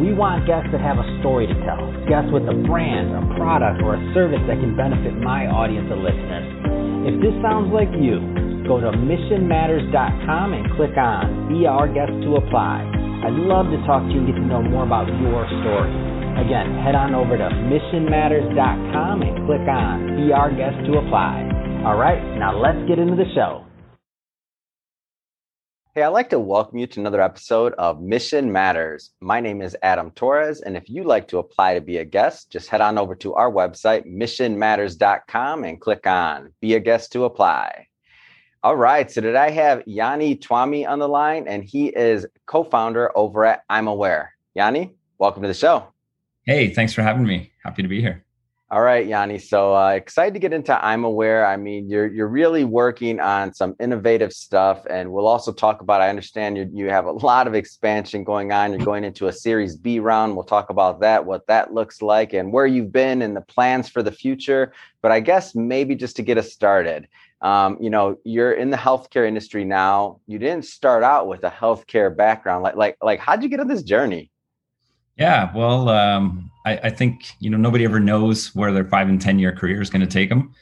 We want guests that have a story to tell, guests with a brand, a product, or a service that can benefit my audience of listeners. If this sounds like you, go to missionmatters.com and click on Be Our Guest to apply. I'd love to talk to you and get to know more about your story. Again, head on over to missionmatters.com and click on Be Our Guest to apply. All right, now let's get into the show. Hey, I'd like to welcome you to another episode of Mission Matters. My name is Adam Torres, and if you'd like to apply to be a guest, just head on over to our website, missionmatters.com, and click on Be a Guest to Apply. All right, so did I have Jani Tuomi on the line, and he is co founder over at I'm Aware. Jani, welcome to the show. Hey, thanks for having me. Happy to be here. All right, Jani. So uh, excited to get into I'm Aware. I mean, you're you're really working on some innovative stuff, and we'll also talk about. I understand you you have a lot of expansion going on. You're going into a Series B round. We'll talk about that, what that looks like, and where you've been, and the plans for the future. But I guess maybe just to get us started, um, you know, you're in the healthcare industry now. You didn't start out with a healthcare background. Like like like, how'd you get on this journey? Yeah, well, um, I, I, think you know nobody ever knows where their five and ten year career is going to take them.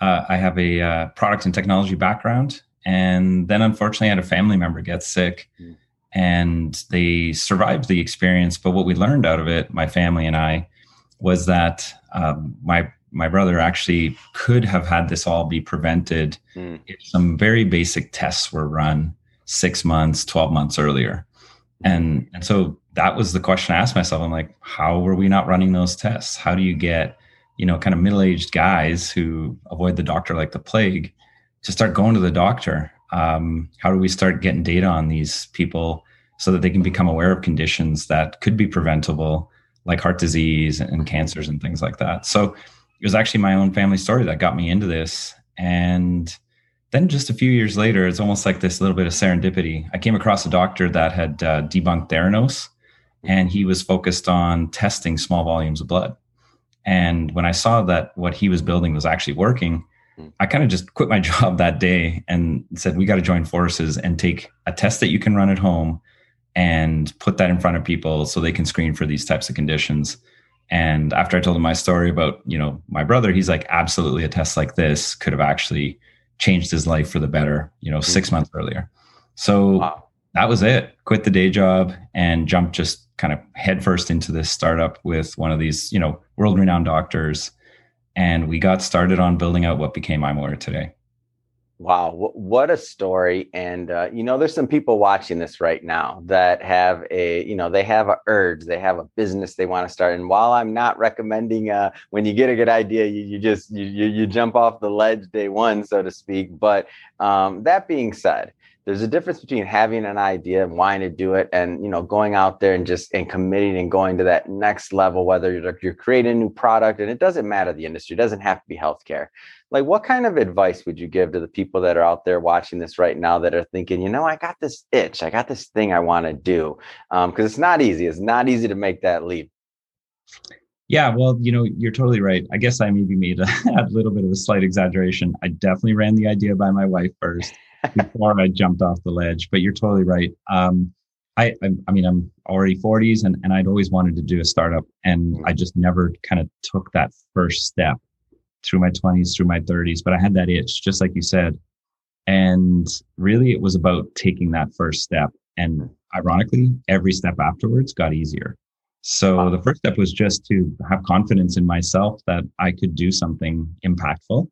Uh, I have a uh, product and technology background, and then unfortunately, I had a family member get sick, mm. and they survived the experience. But what we learned out of it, my family and I, was that um, my my brother actually could have had this all be prevented mm. if some very basic tests were run six months, twelve months earlier, and and so that was the question I asked myself. I'm like, how were we not running those tests? How do you get, you know, kind of middle aged guys who avoid the doctor like the plague to start going to the doctor? Um, how do we start getting data on these people so that they can become aware of conditions that could be preventable, like heart disease and cancers and things like that? So it was actually my own family story that got me into this. And then just a few years later, it's almost like this little bit of serendipity. I came across a doctor that had uh, debunked Theranos and he was focused on testing small volumes of blood. And when I saw that what he was building was actually working, hmm. I kind of just quit my job that day and said, we got to join forces and take a test that you can run at home and put that in front of people so they can screen for these types of conditions. And after I told him my story about, you know, my brother, he's like, absolutely a test like this could have actually changed his life for the better, you know, 6 mm-hmm. months earlier. So wow. that was it. Quit the day job and jumped just kind of headfirst into this startup with one of these, you know, world renowned doctors. And we got started on building out what became I'm Aware today. Wow, what a story! And uh, you know, there's some people watching this right now that have a, you know, they have a urge, they have a business they want to start. And while I'm not recommending, uh, when you get a good idea, you, you just you, you jump off the ledge day one, so to speak. But um, that being said, there's a difference between having an idea and wanting to do it and you know going out there and just and committing and going to that next level whether you're, you're creating a new product and it doesn't matter the industry it doesn't have to be healthcare like what kind of advice would you give to the people that are out there watching this right now that are thinking you know i got this itch i got this thing i want to do because um, it's not easy it's not easy to make that leap yeah, well, you know, you're totally right. I guess I maybe made a, a little bit of a slight exaggeration. I definitely ran the idea by my wife first before I jumped off the ledge. But you're totally right. Um, I, I, I mean, I'm already 40s, and and I'd always wanted to do a startup, and I just never kind of took that first step through my 20s, through my 30s. But I had that itch, just like you said, and really, it was about taking that first step. And ironically, every step afterwards got easier. So wow. the first step was just to have confidence in myself that I could do something impactful.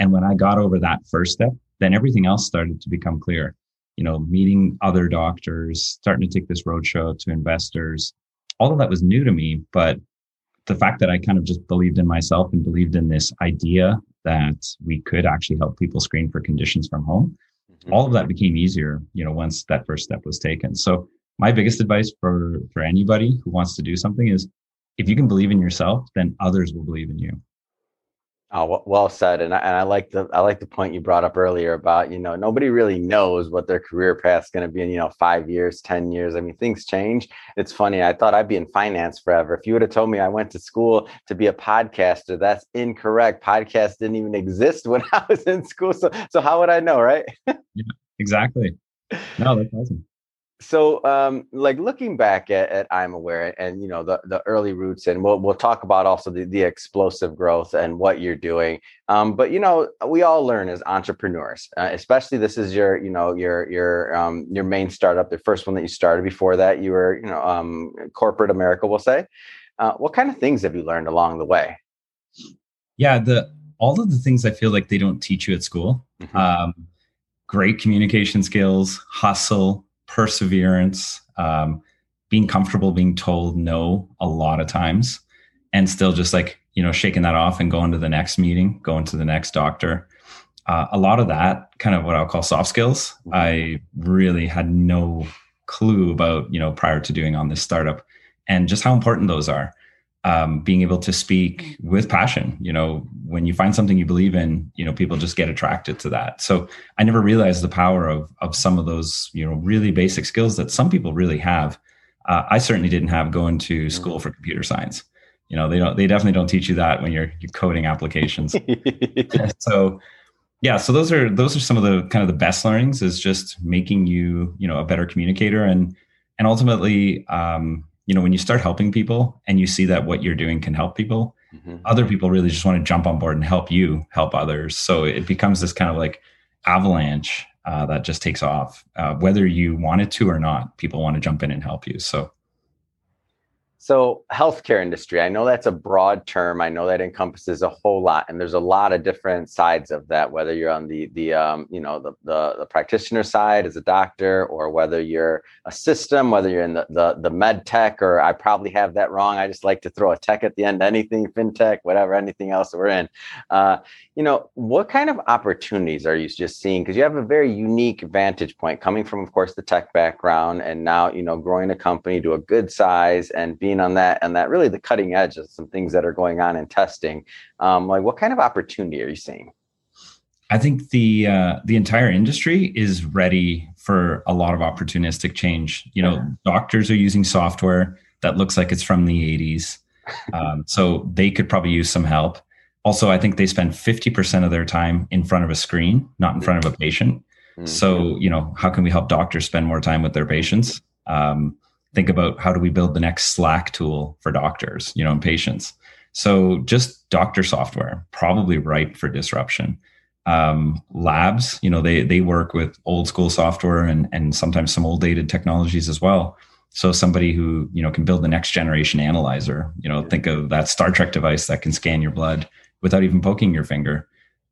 And when I got over that first step, then everything else started to become clear. You know, meeting other doctors, starting to take this roadshow to investors. All of that was new to me, but the fact that I kind of just believed in myself and believed in this idea that we could actually help people screen for conditions from home, mm-hmm. all of that became easier, you know, once that first step was taken. So my biggest advice for for anybody who wants to do something is if you can believe in yourself, then others will believe in you. Oh, well said. And I, and I like the I like the point you brought up earlier about you know nobody really knows what their career path is going to be in you know five years, ten years. I mean things change. It's funny. I thought I'd be in finance forever. If you would have told me I went to school to be a podcaster, that's incorrect. Podcasts didn't even exist when I was in school. So so how would I know, right? yeah, exactly. No, that's awesome so um like looking back at, at i'm aware and you know the the early roots and we'll we'll talk about also the, the explosive growth and what you're doing um but you know we all learn as entrepreneurs uh, especially this is your you know your your um your main startup the first one that you started. Before that you were you know um corporate america we'll say. Uh, what kind of things have you learned along the way? Yeah the all of the things i feel like they don't teach you at school. Mm-hmm. um great communication skills hustle perseverance, um, being comfortable being told no a lot of times, and still just like you know shaking that off and going to the next meeting, going to the next doctor. Uh, a lot of that kind of what I'll call soft skills. Mm-hmm. I really had no clue about you know prior to doing on this startup, and just how important those are um, being able to speak with passion. You know, when you find something you believe in, you know, people just get attracted to that. So I never realized the power of of some of those, you know, really basic skills that some people really have. Uh, I certainly didn't have going to mm-hmm. school for computer science. You know, they don't. They definitely don't teach you that when you're, you're coding applications. so, yeah. So those are those are some of the kind of the best learnings is just making you, you know, a better communicator and and ultimately um, you know when you start helping people and you see that what you're doing can help people mm-hmm. other people really just want to jump on board and help you help others so it becomes this kind of like avalanche uh, that just takes off uh, whether you want it to or not people want to jump in and help you so so, healthcare industry, I know that's a broad term. I know that encompasses a whole lot, and there's a lot of different sides of that. Whether you're on the the um, you know the, the, the practitioner side as a doctor, or whether you're a system, whether you're in the, the the med tech, or I probably have that wrong. I just like to throw a tech at the end. Anything fintech, whatever, anything else we're in. Uh, you know, what kind of opportunities are you just seeing? Because you have a very unique vantage point coming from, of course, the tech background, and now you know growing a company to a good size and being on that and that really the cutting edge of some things that are going on in testing. Um, like what kind of opportunity are you seeing? I think the uh, the entire industry is ready for a lot of opportunistic change. You know, yeah. doctors are using software that looks like it's from the 80s, um, so they could probably use some help. Also, I think they spend 50% of their time in front of a screen, not in front of a patient. Mm-hmm. So, you know, how can we help doctors spend more time with their patients? Um, think about how do we build the next Slack tool for doctors, you know, and patients. So just doctor software, probably ripe for disruption. Um, labs, you know, they they work with old school software and and sometimes some old dated technologies as well. So somebody who you know can build the next generation analyzer, you know, think of that Star Trek device that can scan your blood without even poking your finger.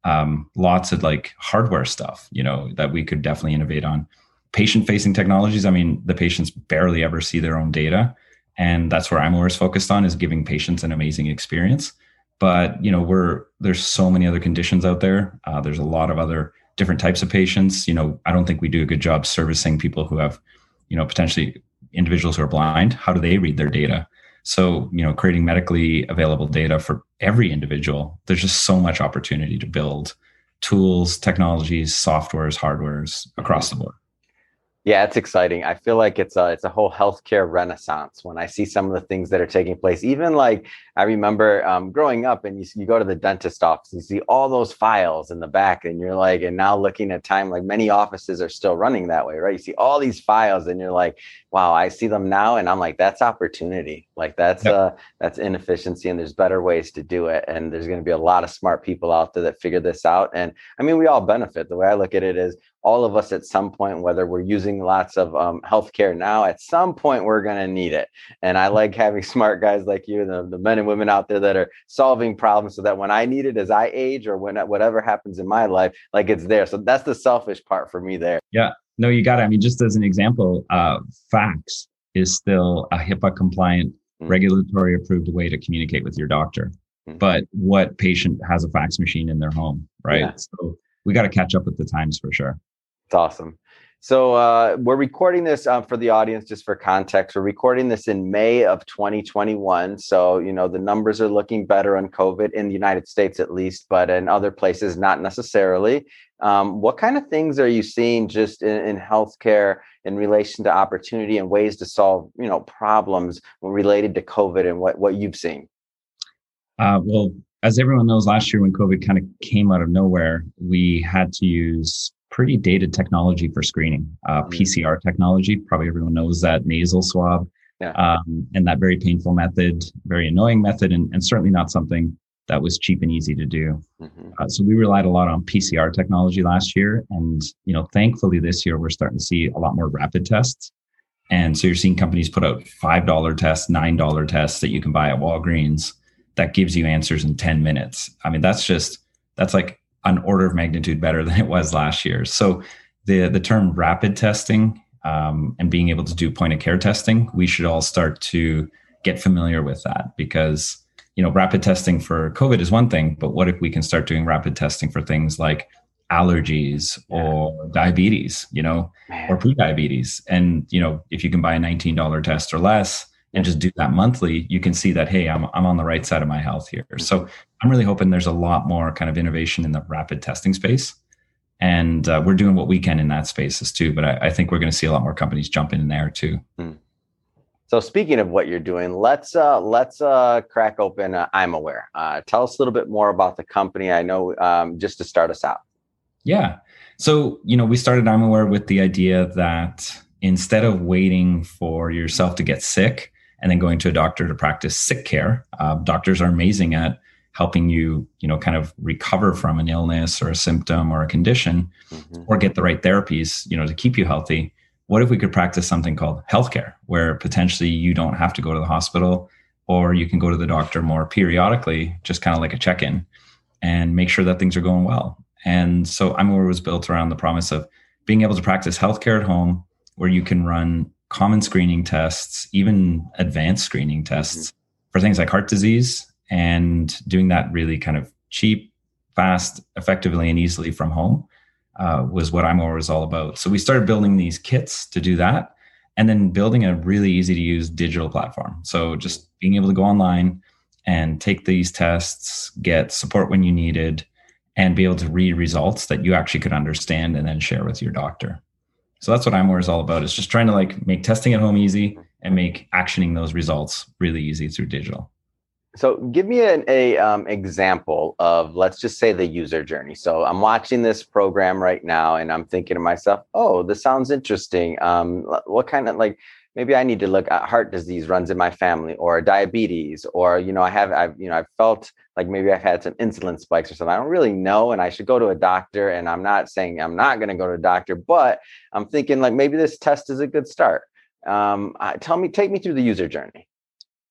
Um, lots of like hardware stuff, you know, that we could definitely innovate on patient facing technologies, I mean, the patients barely ever see their own data. And that's where I'm always focused on is giving patients an amazing experience. But, you know, we're, there's so many other conditions out there. Uh, there's a lot of other different types of patients. You know, I don't think we do a good job servicing people who have, you know, potentially individuals who are blind. How do they read their data? So, you know, creating medically available data for every individual, there's just so much opportunity to build tools, technologies, softwares, hardwares across the board. Yeah, it's exciting. I feel like it's a it's a whole healthcare renaissance when I see some of the things that are taking place. Even like I remember um, growing up, and you you go to the dentist office, you see all those files in the back, and you're like, and now looking at time, like many offices are still running that way, right? You see all these files, and you're like, wow, I see them now, and I'm like, that's opportunity. Like that's yep. uh that's inefficiency, and there's better ways to do it, and there's going to be a lot of smart people out there that figure this out. And I mean, we all benefit. The way I look at it is all of us at some point, whether we're using lots of um, healthcare now, at some point we're going to need it. And I like having smart guys like you, the, the men and women out there that are solving problems so that when I need it as I age or when whatever happens in my life, like it's there. So that's the selfish part for me there. Yeah. No, you got it. I mean, just as an example, uh, fax is still a HIPAA compliant, mm-hmm. regulatory approved way to communicate with your doctor. Mm-hmm. But what patient has a fax machine in their home, right? Yeah. So we got to catch up with the times for sure. It's awesome. So uh, we're recording this uh, for the audience, just for context. We're recording this in May of 2021. So you know the numbers are looking better on COVID in the United States, at least, but in other places, not necessarily. Um, what kind of things are you seeing just in, in healthcare in relation to opportunity and ways to solve you know problems related to COVID and what what you've seen? Uh, well, as everyone knows, last year when COVID kind of came out of nowhere, we had to use pretty dated technology for screening. Uh, mm-hmm. PCR technology, probably everyone knows that nasal swab, yeah. um, and that very painful method, very annoying method, and, and, certainly not something that was cheap and easy to do. Mm-hmm. Uh, so we relied a lot on PCR technology last year, and you know, thankfully this year we're starting to see a lot more rapid tests. And so you're seeing companies put out five dollar tests, nine dollar tests that you can buy at Walgreens that gives you answers in ten minutes. I mean, that's just that's like an order of magnitude better than it was last year. So the the term rapid testing um, and being able to do point of care testing, we should all start to get familiar with that because you know rapid testing for COVID is one thing, but what if we can start doing rapid testing for things like allergies or diabetes, you know, Man. or pre-diabetes, and you know if you can buy a nineteen dollar test or less and just do that monthly, you can see that, hey, I'm, I'm on the right side of my health here. So I'm really hoping there's a lot more kind of innovation in the rapid testing space. And uh, we're doing what we can in that spaces too. But I, I think we're going to see a lot more companies jump in there too. Hmm. So speaking of what you're doing, let's uh, let's uh, crack open. Uh, I'm aware. Uh, tell us a little bit more about the company. I know um, just to start us out. Yeah. So you know, we started I'm aware with the idea that instead of waiting for yourself to get sick, and then going to a doctor to practice sick care. Uh, doctors are amazing at helping you, you know, kind of recover from an illness or a symptom or a condition, mm-hmm. or get the right therapies, you know, to keep you healthy. What if we could practice something called healthcare, where potentially you don't have to go to the hospital, or you can go to the doctor more periodically, just kind of like a check-in, and make sure that things are going well. And so iMaware was built around the promise of being able to practice healthcare at home, where you can run common screening tests, even advanced screening tests mm-hmm. for things like heart disease, and doing that really kind of cheap, fast, effectively, and easily from home uh, was what I'm always all about. So we started building these kits to do that, and then building a really easy to use digital platform. So just being able to go online and take these tests, get support when you needed, and be able to read results that you actually could understand and then share with your doctor. So that's what iMaware is all about. Is just trying to like make testing at home easy and make actioning those results really easy through digital. So give me an a, um, example of let's just say the user journey. So I'm watching this program right now, and I'm thinking to myself, "Oh, this sounds interesting. Um, what kind of like maybe I need to look at heart disease runs in my family or diabetes or you know I have I've you know I've felt like maybe I've had some insulin spikes or something. I don't really know and I should go to a doctor and I'm not saying I'm not going to go to a doctor, but I'm thinking like maybe this test is a good start. Um, tell me take me through the user journey.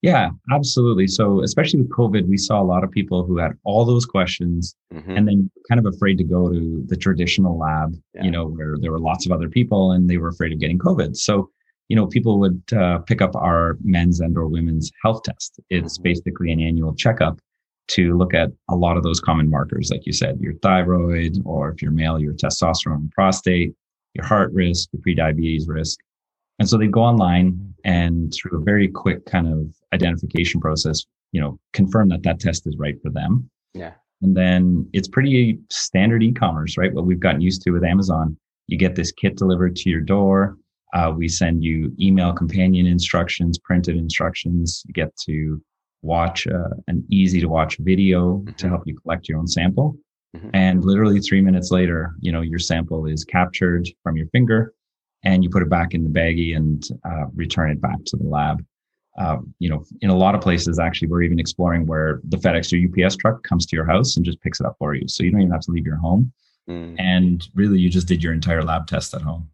Yeah, absolutely. So, especially with COVID, we saw a lot of people who had all those questions mm-hmm. and then kind of afraid to go to the traditional lab, yeah. you know, where there were lots of other people and they were afraid of getting COVID. So, you know, people would uh, pick up our men's and or women's health test. It's mm-hmm. basically an annual checkup to look at a lot of those common markers, like you said, your thyroid, or if you're male, your testosterone and prostate, your heart risk, your prediabetes risk. And so they go online and through a very quick kind of identification process, you know, confirm that that test is right for them. Yeah. And then it's pretty standard e-commerce, right? What we've gotten used to with Amazon. You get this kit delivered to your door uh, we send you email companion instructions, printed instructions. You get to watch uh, an easy to watch video mm-hmm. to help you collect your own sample. Mm-hmm. And literally three minutes later, you know, your sample is captured from your finger and you put it back in the baggie and uh, return it back to the lab. Uh, you know, in a lot of places, actually, we're even exploring where the FedEx or UPS truck comes to your house and just picks it up for you. So you don't even have to leave your home. Mm. And really, you just did your entire lab test at home.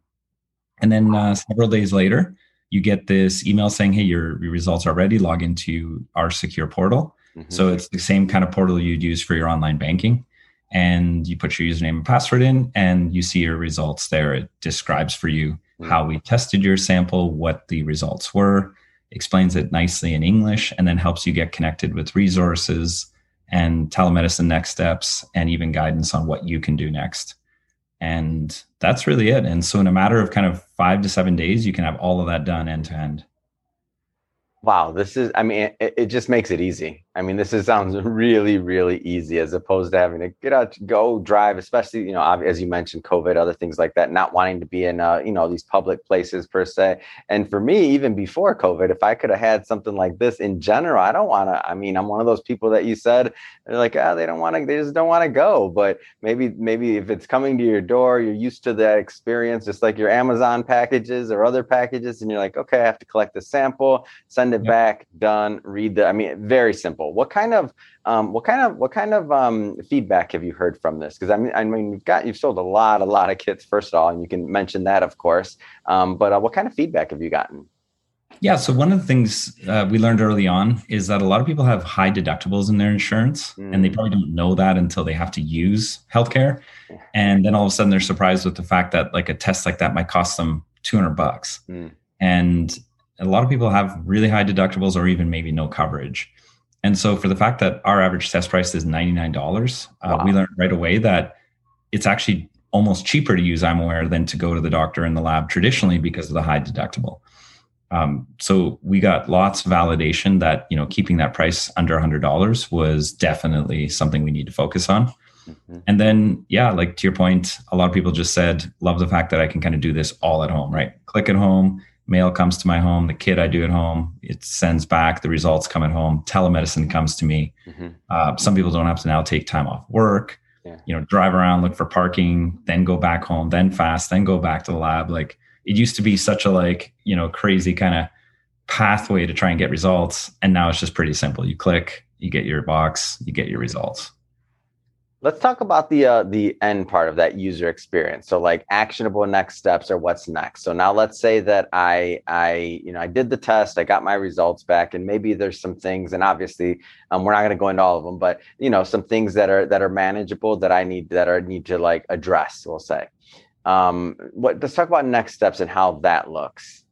And then uh, several days later, you get this email saying, hey, your, your results are ready. Log into our secure portal. Mm-hmm. So it's the same kind of portal you'd use for your online banking. And you put your username and password in, and you see your results there. It describes for you mm-hmm. how we tested your sample, what the results were, explains it nicely in English, and then helps you get connected with resources and telemedicine next steps and even guidance on what you can do next. And that's really it. And so in a matter of kind of five to seven days, you can have all of that done end to end. Wow, this is, I mean, it, it, just makes it easy. I mean, this is, sounds really, really easy as opposed to having to get out, go drive, especially, you know, as you mentioned, COVID, other things like that, not wanting to be in, uh, you know, these public places per se. And for me, even before COVID, if I could have had something like this in general, I don't want to, I mean, I'm one of those people that you said, they're like, ah, oh, they don't want to, they just don't want to go. But maybe, maybe if it's coming to your door, you're used to that experience, just like your Amazon packages or other packages. And you're like, okay, I have to collect the sample, send it yep. back, done, read the, I mean, very simple. What kind of, um, what kind of, what kind of um, feedback have you heard from this? Because I mean, I mean, you've got, you've sold a lot, a lot of kits, first of all, and you can mention that, of course. Um, but uh, what kind of feedback have you gotten? Yeah. So one of the things uh, we learned early on is that a lot of people have high deductibles in their insurance, mm. and they mm. probably don't know that until they have to use healthcare, and then all of a sudden they're surprised with the fact that like a test like that might cost them 200 bucks. Mm. And a lot of people have really high deductibles or even maybe no coverage. And so, for the fact that our average test price is $99, uh, we learned right away that it's actually almost cheaper to use ImAware than to go to the doctor in the lab traditionally because of the high deductible. Um, so we got lots of validation that you know keeping that price under $100 was definitely something we need to focus on. Mm-hmm. And then, yeah, like to your point, a lot of people just said, love the fact that I can kind of do this all at home, right? Click at home, mail comes to my home the kit i do at home it sends back the results come at home telemedicine comes to me mm-hmm. uh, some people don't have to now take time off work yeah. you know drive around look for parking then go back home then fast then go back to the lab like it used to be such a like you know crazy kind of pathway to try and get results and now it's just pretty simple you click you get your box you get your results Let's talk about the uh, the end part of that user experience. So like actionable next steps or what's next. So now let's say that I I you know I did the test, I got my results back, and maybe there's some things, and obviously um, we're not going to go into all of them, but you know some things that are that are manageable that I need that are need to like address. We'll say. Um, what let's talk about next steps and how that looks.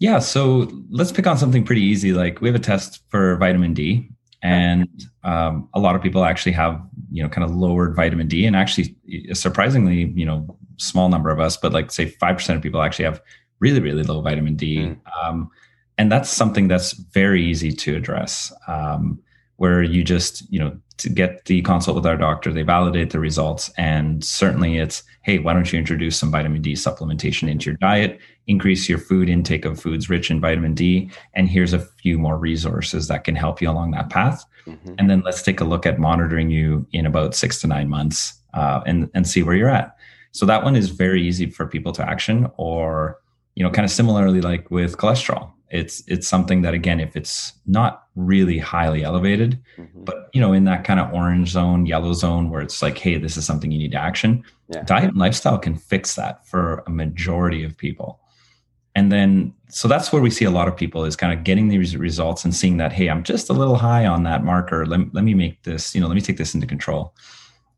Yeah, so let's pick on something pretty easy. Like we have a test for vitamin D, and um, a lot of people actually have you know kind of lowered vitamin D, and actually surprisingly, you know, small number of us, but like say five percent of people actually have really really low vitamin D, mm. um, and that's something that's very easy to address. Um, where you just you know to get the consult with our doctor, they validate the results, and certainly it's hey, why don't you introduce some vitamin D supplementation into your diet? Increase your food intake of foods rich in vitamin D, and here's a few more resources that can help you along that path. Mm-hmm. And then let's take a look at monitoring you in about six to nine months uh, and, and see where you're at. So that one is very easy for people to action or, you know, kind of similarly like with cholesterol. It's it's something that again, if it's not really highly elevated, mm-hmm. but you know, in that kind of orange zone, yellow zone where it's like, hey, this is something you need to action, yeah. diet and lifestyle can fix that for a majority of people and then so that's where we see a lot of people is kind of getting these results and seeing that hey i'm just a little high on that marker. Let, let me make this you know let me take this into control.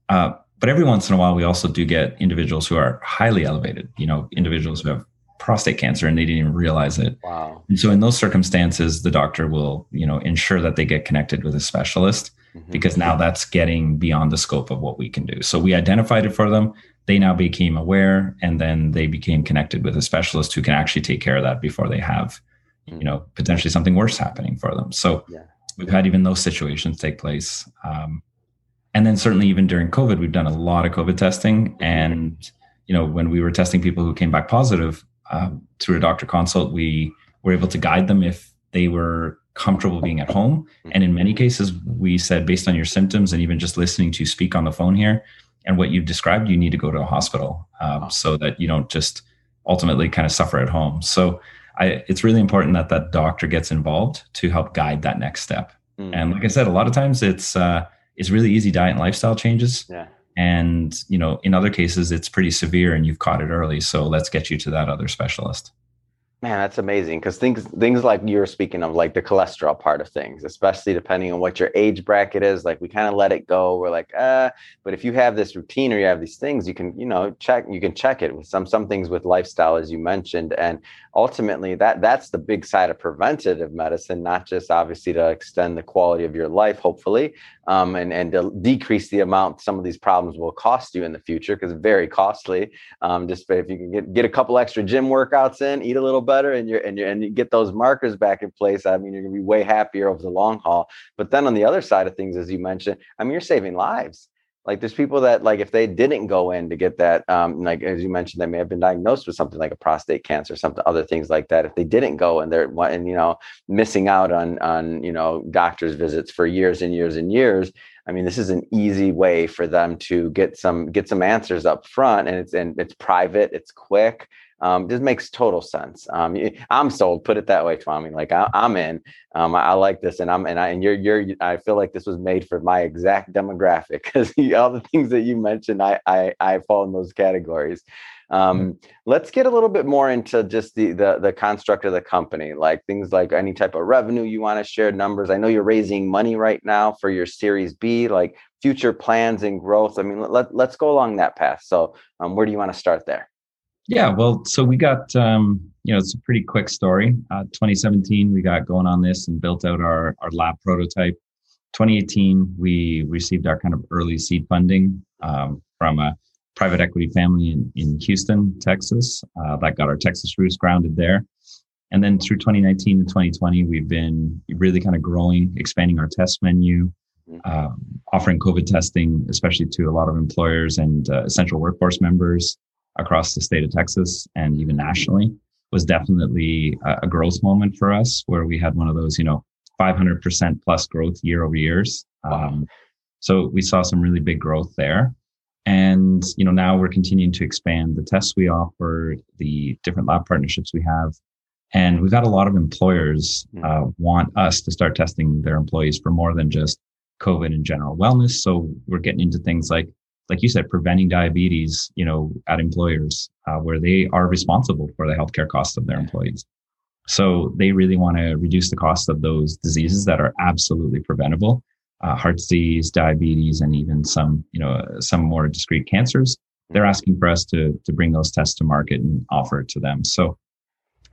Uh, but every once in a while we also do get individuals who are highly elevated you know individuals who have prostate cancer and they didn't even realize it. Wow. And so in those circumstances the doctor will you know ensure that they get connected with a specialist mm-hmm. because now that's getting beyond the scope of what we can do. So we identified it for them they now became aware and then they became connected with a specialist who can actually take care of that before they have you know potentially something worse happening for them. So yeah. we've had even those situations take place um, and then certainly even during covid we've done a lot of covid testing. And you know when we were testing people who came back positive uh, through a doctor consult we were able to guide them if they were comfortable being at home. And in many cases we said based on your symptoms and even just listening to speak on the phone here and what you've described, you need to go to a hospital um, so that you don't just ultimately kind of suffer at home. So I, it's really important that that doctor gets involved to help guide that next step. Mm. And like I said, a lot of times it's uh, it's really easy diet and lifestyle changes. Yeah. And you know, in other cases, it's pretty severe, and you've caught it early. So let's get you to that other specialist. Man, that's amazing because things things like you're speaking of, like the cholesterol part of things, especially depending on what your age bracket is. Like we kind of let it go. We're like, uh, but if you have this routine or you have these things, you can, you know, check. You can check it with some some things with lifestyle, as you mentioned, and ultimately that that's the big side of preventative medicine, not just obviously to extend the quality of your life, hopefully, um, and and to decrease the amount some of these problems will cost you in the future because very costly. Um, just if you can get get a couple extra gym workouts in, eat a little better, and you're and you and you get those markers back in place. I mean, you're gonna be way happier over the long haul. But then on the other side of things, as you mentioned, I mean, you're saving lives like there's people that like if they didn't go in to get that um like as you mentioned they may have been diagnosed with something like a prostate cancer or something other things like that. If they didn't go and they're and you know missing out on on you know doctor's visits for years and years and years i mean this is an easy way for them to get some get some answers up front and it's and it's private it's quick um, just makes total sense. Um, I'm sold. Put it that way, Tuomi. Like I, am in. Um, I, I, like this, and I'm and I and you're you're. I feel like this was made for my exact demographic because all the things that you mentioned, I I I fall in those categories. Um, mm-hmm. Let's get a little bit more into just the, the the construct of the company, like things like any type of revenue you want to share, numbers. I know you're raising money right now for your Series B, like future plans and growth. I mean, let, let's go along that path. So, um, where do you want to start there? Yeah, well, so we got, um, you know, it's a pretty quick story. Uh, 2017, we got going on this and built out our, our lab prototype. 2018, we received our kind of early seed funding um, from a private equity family in, in Houston, Texas. Uh, that got our Texas roots grounded there. And then through 2019 and 2020, we've been really kind of growing, expanding our test menu, uh, offering COVID testing, especially to a lot of employers and uh, essential workforce members across the state of Texas and even nationally was definitely a, a growth moment for us where we had one of those, you know, 500% plus growth year over years. Um, so we saw some really big growth there. And, you know, now we're continuing to expand the tests we offer, the different lab partnerships we have. And we've got a lot of employers hmm. uh, want us to start testing their employees for more than just COVID and general wellness. So we're getting into things like like you said, preventing diabetes, you know, at employers uh, where they are responsible for the healthcare costs of their employees. So they really want to reduce the cost of those diseases that are absolutely preventable, uh, heart disease, diabetes, and even some, you know, some more discrete cancers. They're asking for us to to bring those tests to market and offer it to them. So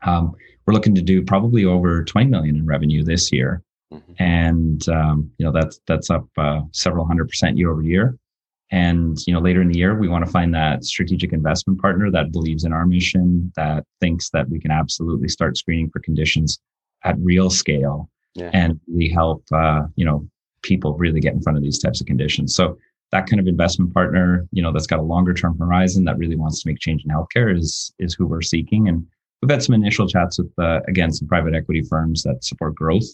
um, we're looking to do probably over 20 million in revenue this year, mm-hmm. and um, you know that's that's up uh, several hundred percent year over year. And you know, later in the year, we want to find that strategic investment partner that believes in our mission, that thinks that we can absolutely start screening for conditions at real scale, yeah. and really help uh, you know people really get in front of these types of conditions. So that kind of investment partner, you know, that's got a longer term horizon that really wants to make change in healthcare is is who we're seeking. And we've had some initial chats with uh, again some private equity firms that support growth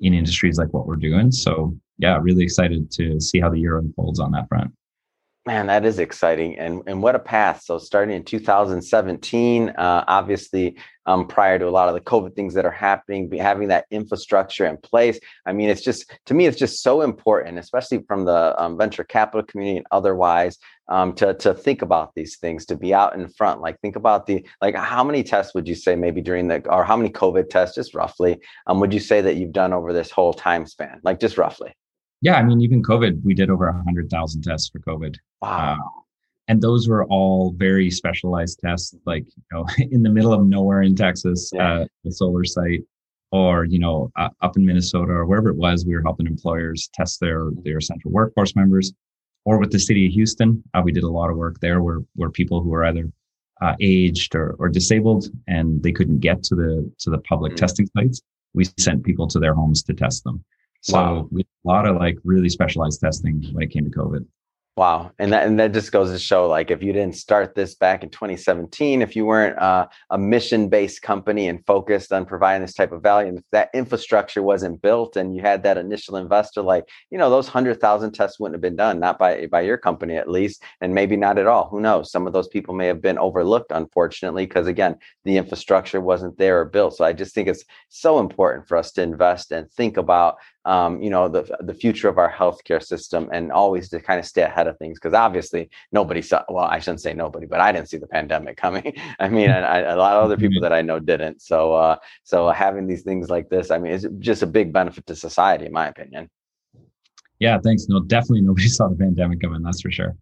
in industries like what we're doing. So yeah, really excited to see how the year unfolds on that front. Man, that is exciting, and and what a path! So starting in 2017, uh, obviously, um, prior to a lot of the COVID things that are happening, having that infrastructure in place. I mean, it's just to me, it's just so important, especially from the um, venture capital community and otherwise, um, to to think about these things, to be out in front. Like think about the like how many tests would you say maybe during the or how many COVID tests, just roughly, um, would you say that you've done over this whole time span, like just roughly? Yeah, I mean, even COVID, we did over 100,000 tests for COVID. Wow. Uh, and those were all very specialized tests, like, you know, in the middle of nowhere in Texas, yeah. uh, the solar site, or, you know, uh, up in Minnesota or wherever it was, we were helping employers test their, their essential workforce members. Or with the city of Houston, uh, we did a lot of work there where, where people who were either uh, aged or, or disabled and they couldn't get to the, to the public mm-hmm. testing sites, we sent people to their homes to test them. So wow. we a lot of like really specialized testing when it came to COVID. Wow, and that and that just goes to show, like, if you didn't start this back in 2017, if you weren't uh, a mission-based company and focused on providing this type of value, and if that infrastructure wasn't built, and you had that initial investor, like, you know, those hundred thousand tests wouldn't have been done, not by by your company at least, and maybe not at all. Who knows? Some of those people may have been overlooked, unfortunately, because again, the infrastructure wasn't there or built. So I just think it's so important for us to invest and think about um, you know the the future of our healthcare system and always to kind of stay ahead of things because obviously nobody saw well i shouldn't say nobody but i didn't see the pandemic coming. I mean I, a lot of other people mm-hmm. that i know didn't. So uh, so having these things like this i mean it's just a big benefit to society in my opinion. Yeah thanks. No definitely nobody saw the pandemic coming that's for sure.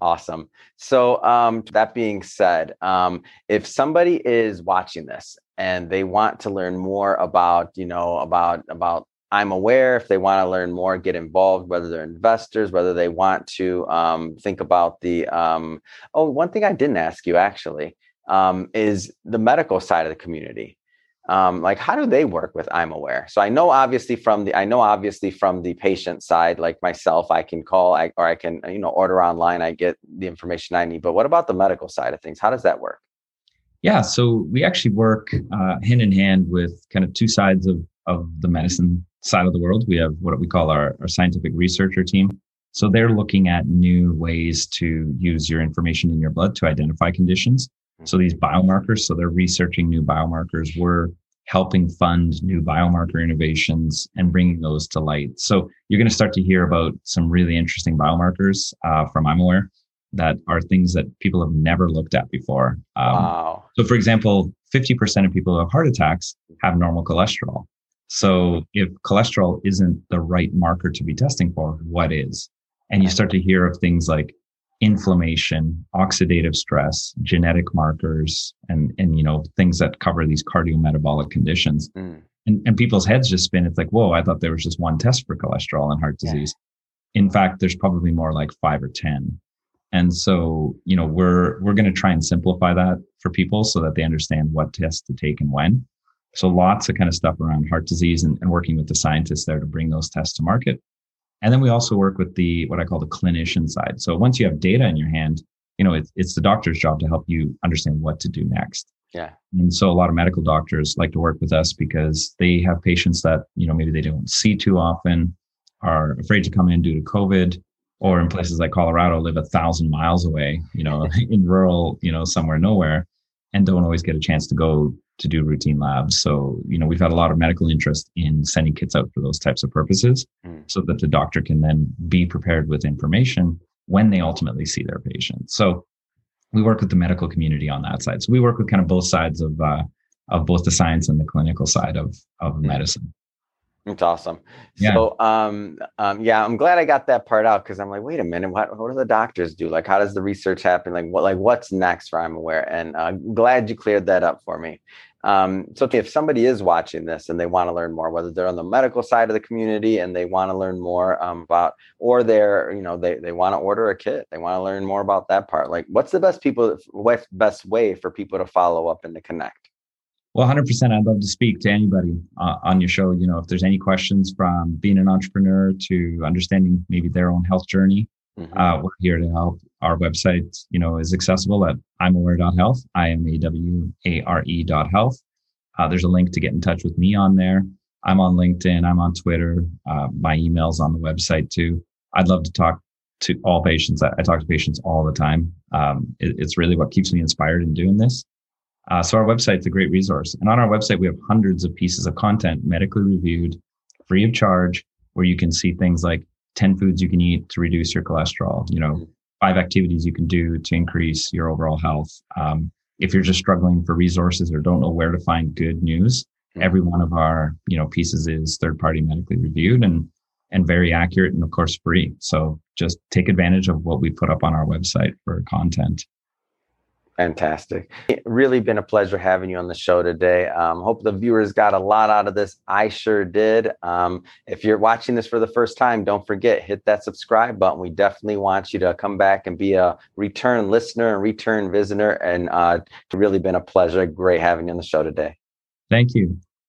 Awesome. So, um, that being said, um, if somebody is watching this and they want to learn more about, you know, about about I'm aware if they want to learn more, get involved, whether they're investors, whether they want to um, think about the. Um, oh, one thing I didn't ask you actually um, is the medical side of the community. Um, like, how do they work with I'm aware? So I know obviously from the I know obviously from the patient side, like myself, I can call I, or I can you know order online. I get the information I need. But what about the medical side of things? How does that work? Yeah, so we actually work uh, hand in hand with kind of two sides of of the medicine side of the world. We have what we call our, our scientific researcher team. So they're looking at new ways to use your information in your blood to identify conditions. So these biomarkers, so they're researching new biomarkers. We're helping fund new biomarker innovations and bringing those to light. So you're going to start to hear about some really interesting biomarkers uh, from I'm aware that are things that people have never looked at before. Um, wow. So, for example, 50% of people who have heart attacks have normal cholesterol. So if cholesterol isn't the right marker to be testing for, what is? And you start to hear of things like inflammation, oxidative stress, genetic markers, and and you know things that cover these cardiometabolic conditions. Mm. And, and people's heads just spin. It's like, whoa, I thought there was just one test for cholesterol and heart disease. Yeah. In fact, there's probably more like five or ten. And so, you know, we're we're going to try and simplify that for people so that they understand what tests to take and when. So lots of kind of stuff around heart disease and, and working with the scientists there to bring those tests to market. And then we also work with the what I call the clinician side. So once you have data in your hand, you know, it's it's the doctor's job to help you understand what to do next. Yeah. And so a lot of medical doctors like to work with us because they have patients that, you know, maybe they don't see too often, are afraid to come in due to COVID, or in places like Colorado live a thousand miles away, you know, in rural, you know, somewhere nowhere, and don't always get a chance to go to do routine labs. So, you know, we've had a lot of medical interest in sending kits out for those types of purposes mm. so that the doctor can then be prepared with information when they ultimately see their patient. So we work with the medical community on that side. So we work with kind of both sides of, uh, of both the science and the clinical side of, of mm. medicine. It's awesome. Yeah. So, um, um, yeah, I'm glad I got that part out because I'm like, wait a minute, what, what do the doctors do? Like, how does the research happen? Like, what, like, what's next for I'm aware? And uh, glad you cleared that up for me. Um, so if somebody is watching this and they want to learn more, whether they're on the medical side of the community and they want to learn more um, about, or they're, you know, they, they want to order a kit, they want to learn more about that part. Like what's the best people, best way for people to follow up and to connect? Well, 100%. I'd love to speak to anybody uh, on your show. You know, if there's any questions from being an entrepreneur to understanding maybe their own health journey, Mm-hmm. Uh, we're here to help. Our website, you know, is accessible at imaware.health, I-M-A-W-A-R-E dot health. Uh, there's a link to get in touch with me on there. I'm on LinkedIn. I'm on Twitter. Uh, my email's on the website too. I'd love to talk to all patients. I, I talk to patients all the time. Um, it, it's really what keeps me inspired in doing this. Uh, so our website's a great resource. And on our website, we have hundreds of pieces of content medically reviewed, free of charge, where you can see things like 10 foods you can eat to reduce your cholesterol, you know, mm-hmm. five activities you can do to increase your overall health. Um, if you're just struggling for resources or don't know where to find good news, mm-hmm. every one of our, you know, pieces is third party medically reviewed and, and very accurate and of course free. So just take advantage of what we put up on our website for content. Fantastic. It really been a pleasure having you on the show today. Um, hope the viewers got a lot out of this. I sure did. Um, if you're watching this for the first time, don't forget, hit that subscribe button. We definitely want you to come back and be a return listener and return visitor. And uh, it's really been a pleasure. Great having you on the show today. Thank you.